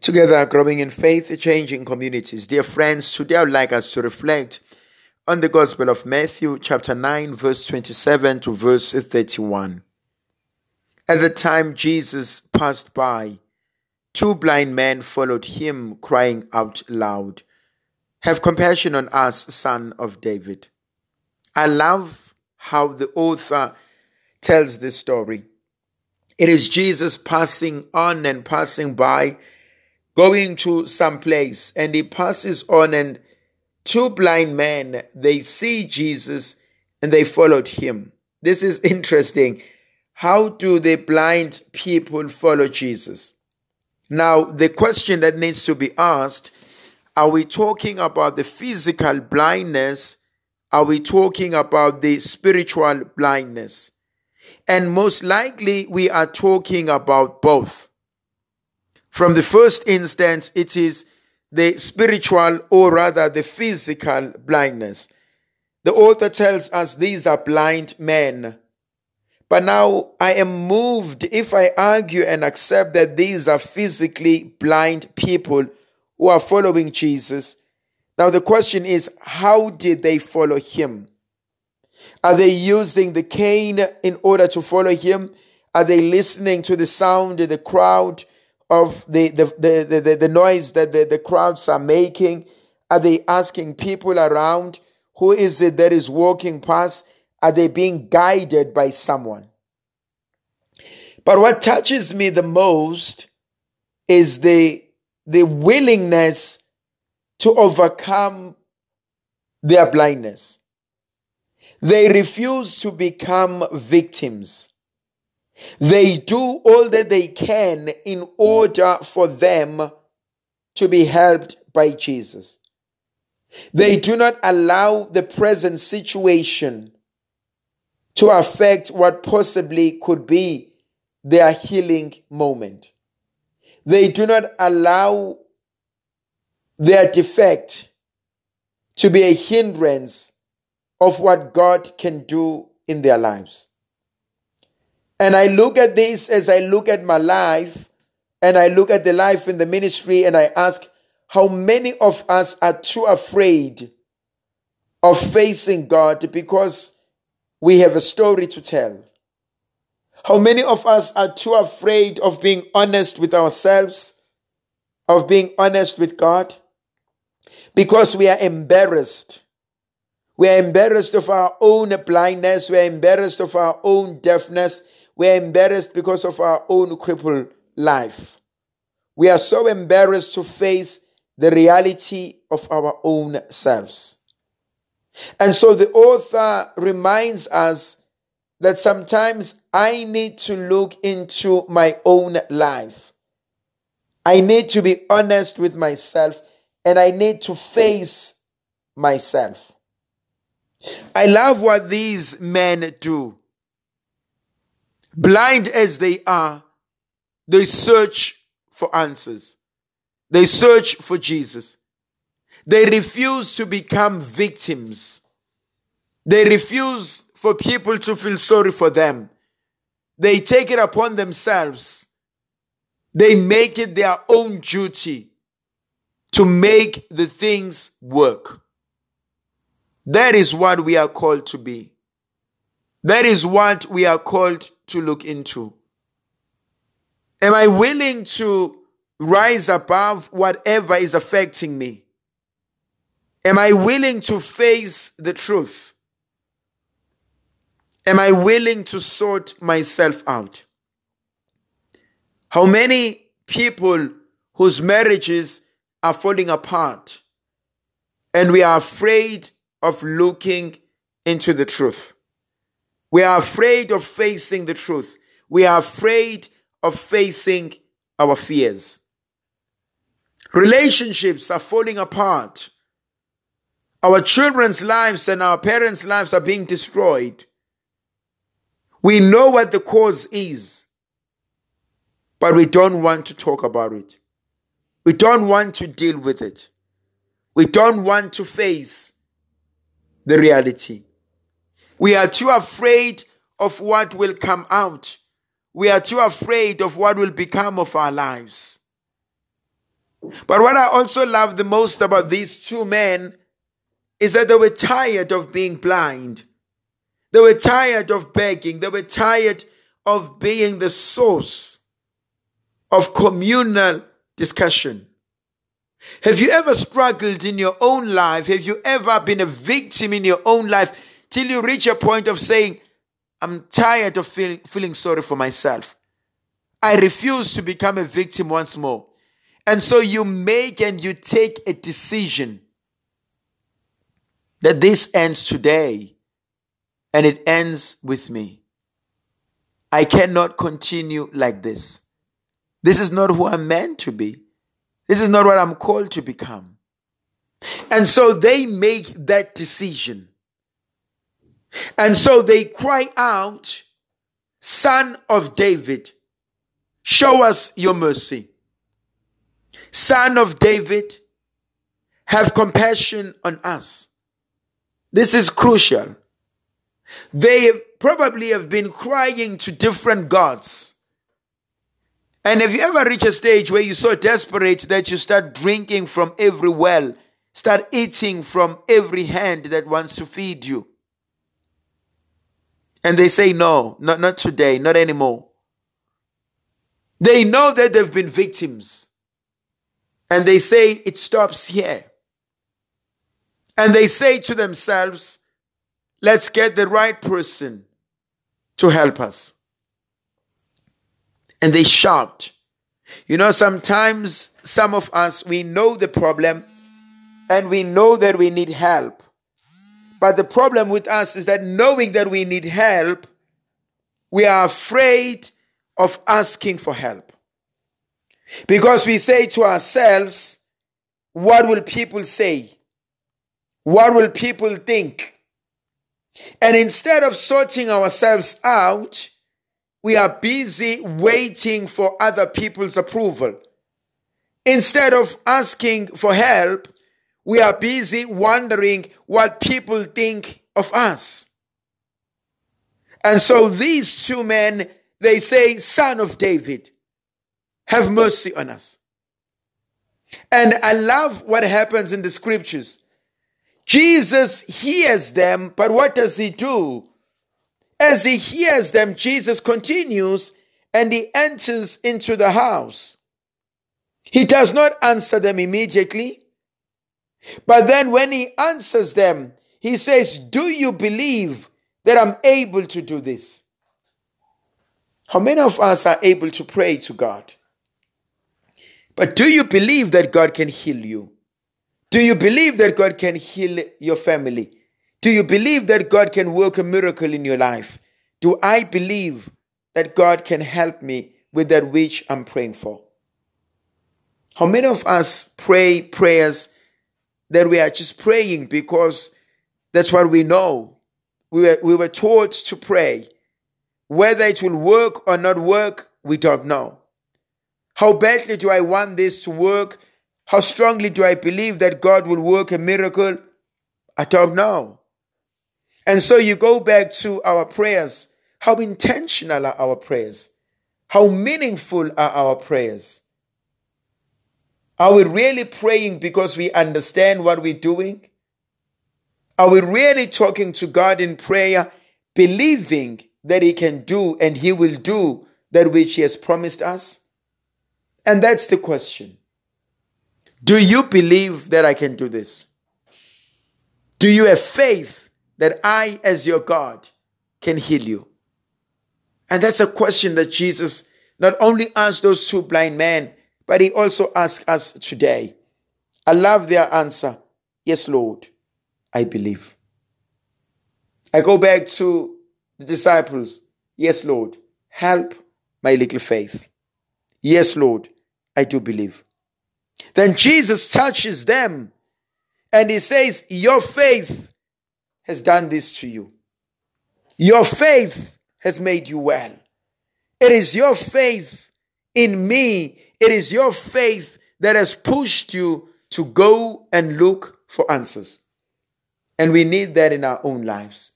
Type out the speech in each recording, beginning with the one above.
Together, growing in faith, changing communities. Dear friends, today I would like us to reflect on the Gospel of Matthew, chapter 9, verse 27 to verse 31. At the time Jesus passed by, two blind men followed him, crying out loud, Have compassion on us, son of David. I love how the author tells this story. It is Jesus passing on and passing by going to some place and he passes on and two blind men they see jesus and they followed him. This is interesting. How do the blind people follow jesus? Now the question that needs to be asked are we talking about the physical blindness? Are we talking about the spiritual blindness? And most likely we are talking about both from the first instance, it is the spiritual or rather the physical blindness. The author tells us these are blind men. But now I am moved if I argue and accept that these are physically blind people who are following Jesus. Now the question is, how did they follow him? Are they using the cane in order to follow him? Are they listening to the sound of the crowd? Of the, the, the, the, the noise that the, the crowds are making? Are they asking people around, who is it that is walking past? Are they being guided by someone? But what touches me the most is the, the willingness to overcome their blindness. They refuse to become victims. They do all that they can in order for them to be helped by Jesus. They do not allow the present situation to affect what possibly could be their healing moment. They do not allow their defect to be a hindrance of what God can do in their lives. And I look at this as I look at my life and I look at the life in the ministry and I ask, how many of us are too afraid of facing God because we have a story to tell? How many of us are too afraid of being honest with ourselves, of being honest with God? Because we are embarrassed. We are embarrassed of our own blindness. We are embarrassed of our own deafness. We are embarrassed because of our own crippled life. We are so embarrassed to face the reality of our own selves. And so the author reminds us that sometimes I need to look into my own life. I need to be honest with myself and I need to face myself. I love what these men do. Blind as they are, they search for answers. They search for Jesus. They refuse to become victims. They refuse for people to feel sorry for them. They take it upon themselves. They make it their own duty to make the things work. That is what we are called to be. That is what we are called to look into. Am I willing to rise above whatever is affecting me? Am I willing to face the truth? Am I willing to sort myself out? How many people whose marriages are falling apart and we are afraid of looking into the truth? We are afraid of facing the truth. We are afraid of facing our fears. Relationships are falling apart. Our children's lives and our parents' lives are being destroyed. We know what the cause is, but we don't want to talk about it. We don't want to deal with it. We don't want to face the reality. We are too afraid of what will come out. We are too afraid of what will become of our lives. But what I also love the most about these two men is that they were tired of being blind. They were tired of begging. They were tired of being the source of communal discussion. Have you ever struggled in your own life? Have you ever been a victim in your own life till you reach a point of saying, I'm tired of feeling, feeling sorry for myself? I refuse to become a victim once more. And so you make and you take a decision that this ends today and it ends with me. I cannot continue like this. This is not who I'm meant to be. This is not what I'm called to become. And so they make that decision. And so they cry out, Son of David, show us your mercy. Son of David, have compassion on us. This is crucial. They probably have been crying to different gods. And have you ever reached a stage where you're so desperate that you start drinking from every well, start eating from every hand that wants to feed you? And they say, no, not, not today, not anymore. They know that they've been victims. And they say, it stops here. And they say to themselves, let's get the right person to help us and they shout. You know, sometimes some of us, we know the problem and we know that we need help. But the problem with us is that knowing that we need help, we are afraid of asking for help. Because we say to ourselves, what will people say? What will people think? And instead of sorting ourselves out, we are busy waiting for other people's approval. Instead of asking for help, we are busy wondering what people think of us. And so these two men, they say, Son of David, have mercy on us. And I love what happens in the scriptures. Jesus hears them, but what does he do? As he hears them, Jesus continues and he enters into the house. He does not answer them immediately, but then when he answers them, he says, Do you believe that I'm able to do this? How many of us are able to pray to God? But do you believe that God can heal you? Do you believe that God can heal your family? Do you believe that God can work a miracle in your life? Do I believe that God can help me with that which I'm praying for? How many of us pray prayers that we are just praying because that's what we know? We were, we were taught to pray. Whether it will work or not work, we don't know. How badly do I want this to work? How strongly do I believe that God will work a miracle? I don't know. And so you go back to our prayers. How intentional are our prayers? How meaningful are our prayers? Are we really praying because we understand what we're doing? Are we really talking to God in prayer, believing that He can do and He will do that which He has promised us? And that's the question. Do you believe that I can do this? Do you have faith that I, as your God, can heal you? And that's a question that Jesus not only asked those two blind men, but he also asked us today. I love their answer. Yes, Lord, I believe. I go back to the disciples. Yes, Lord, help my little faith. Yes, Lord, I do believe. Then Jesus touches them and he says, Your faith has done this to you. Your faith has made you well. It is your faith in me. It is your faith that has pushed you to go and look for answers. And we need that in our own lives.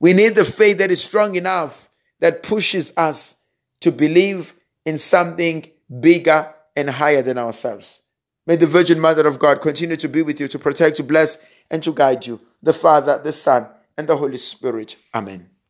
We need the faith that is strong enough that pushes us to believe in something bigger and higher than ourselves. May the Virgin Mother of God continue to be with you, to protect, to bless, and to guide you. The Father, the Son, and the Holy Spirit. Amen.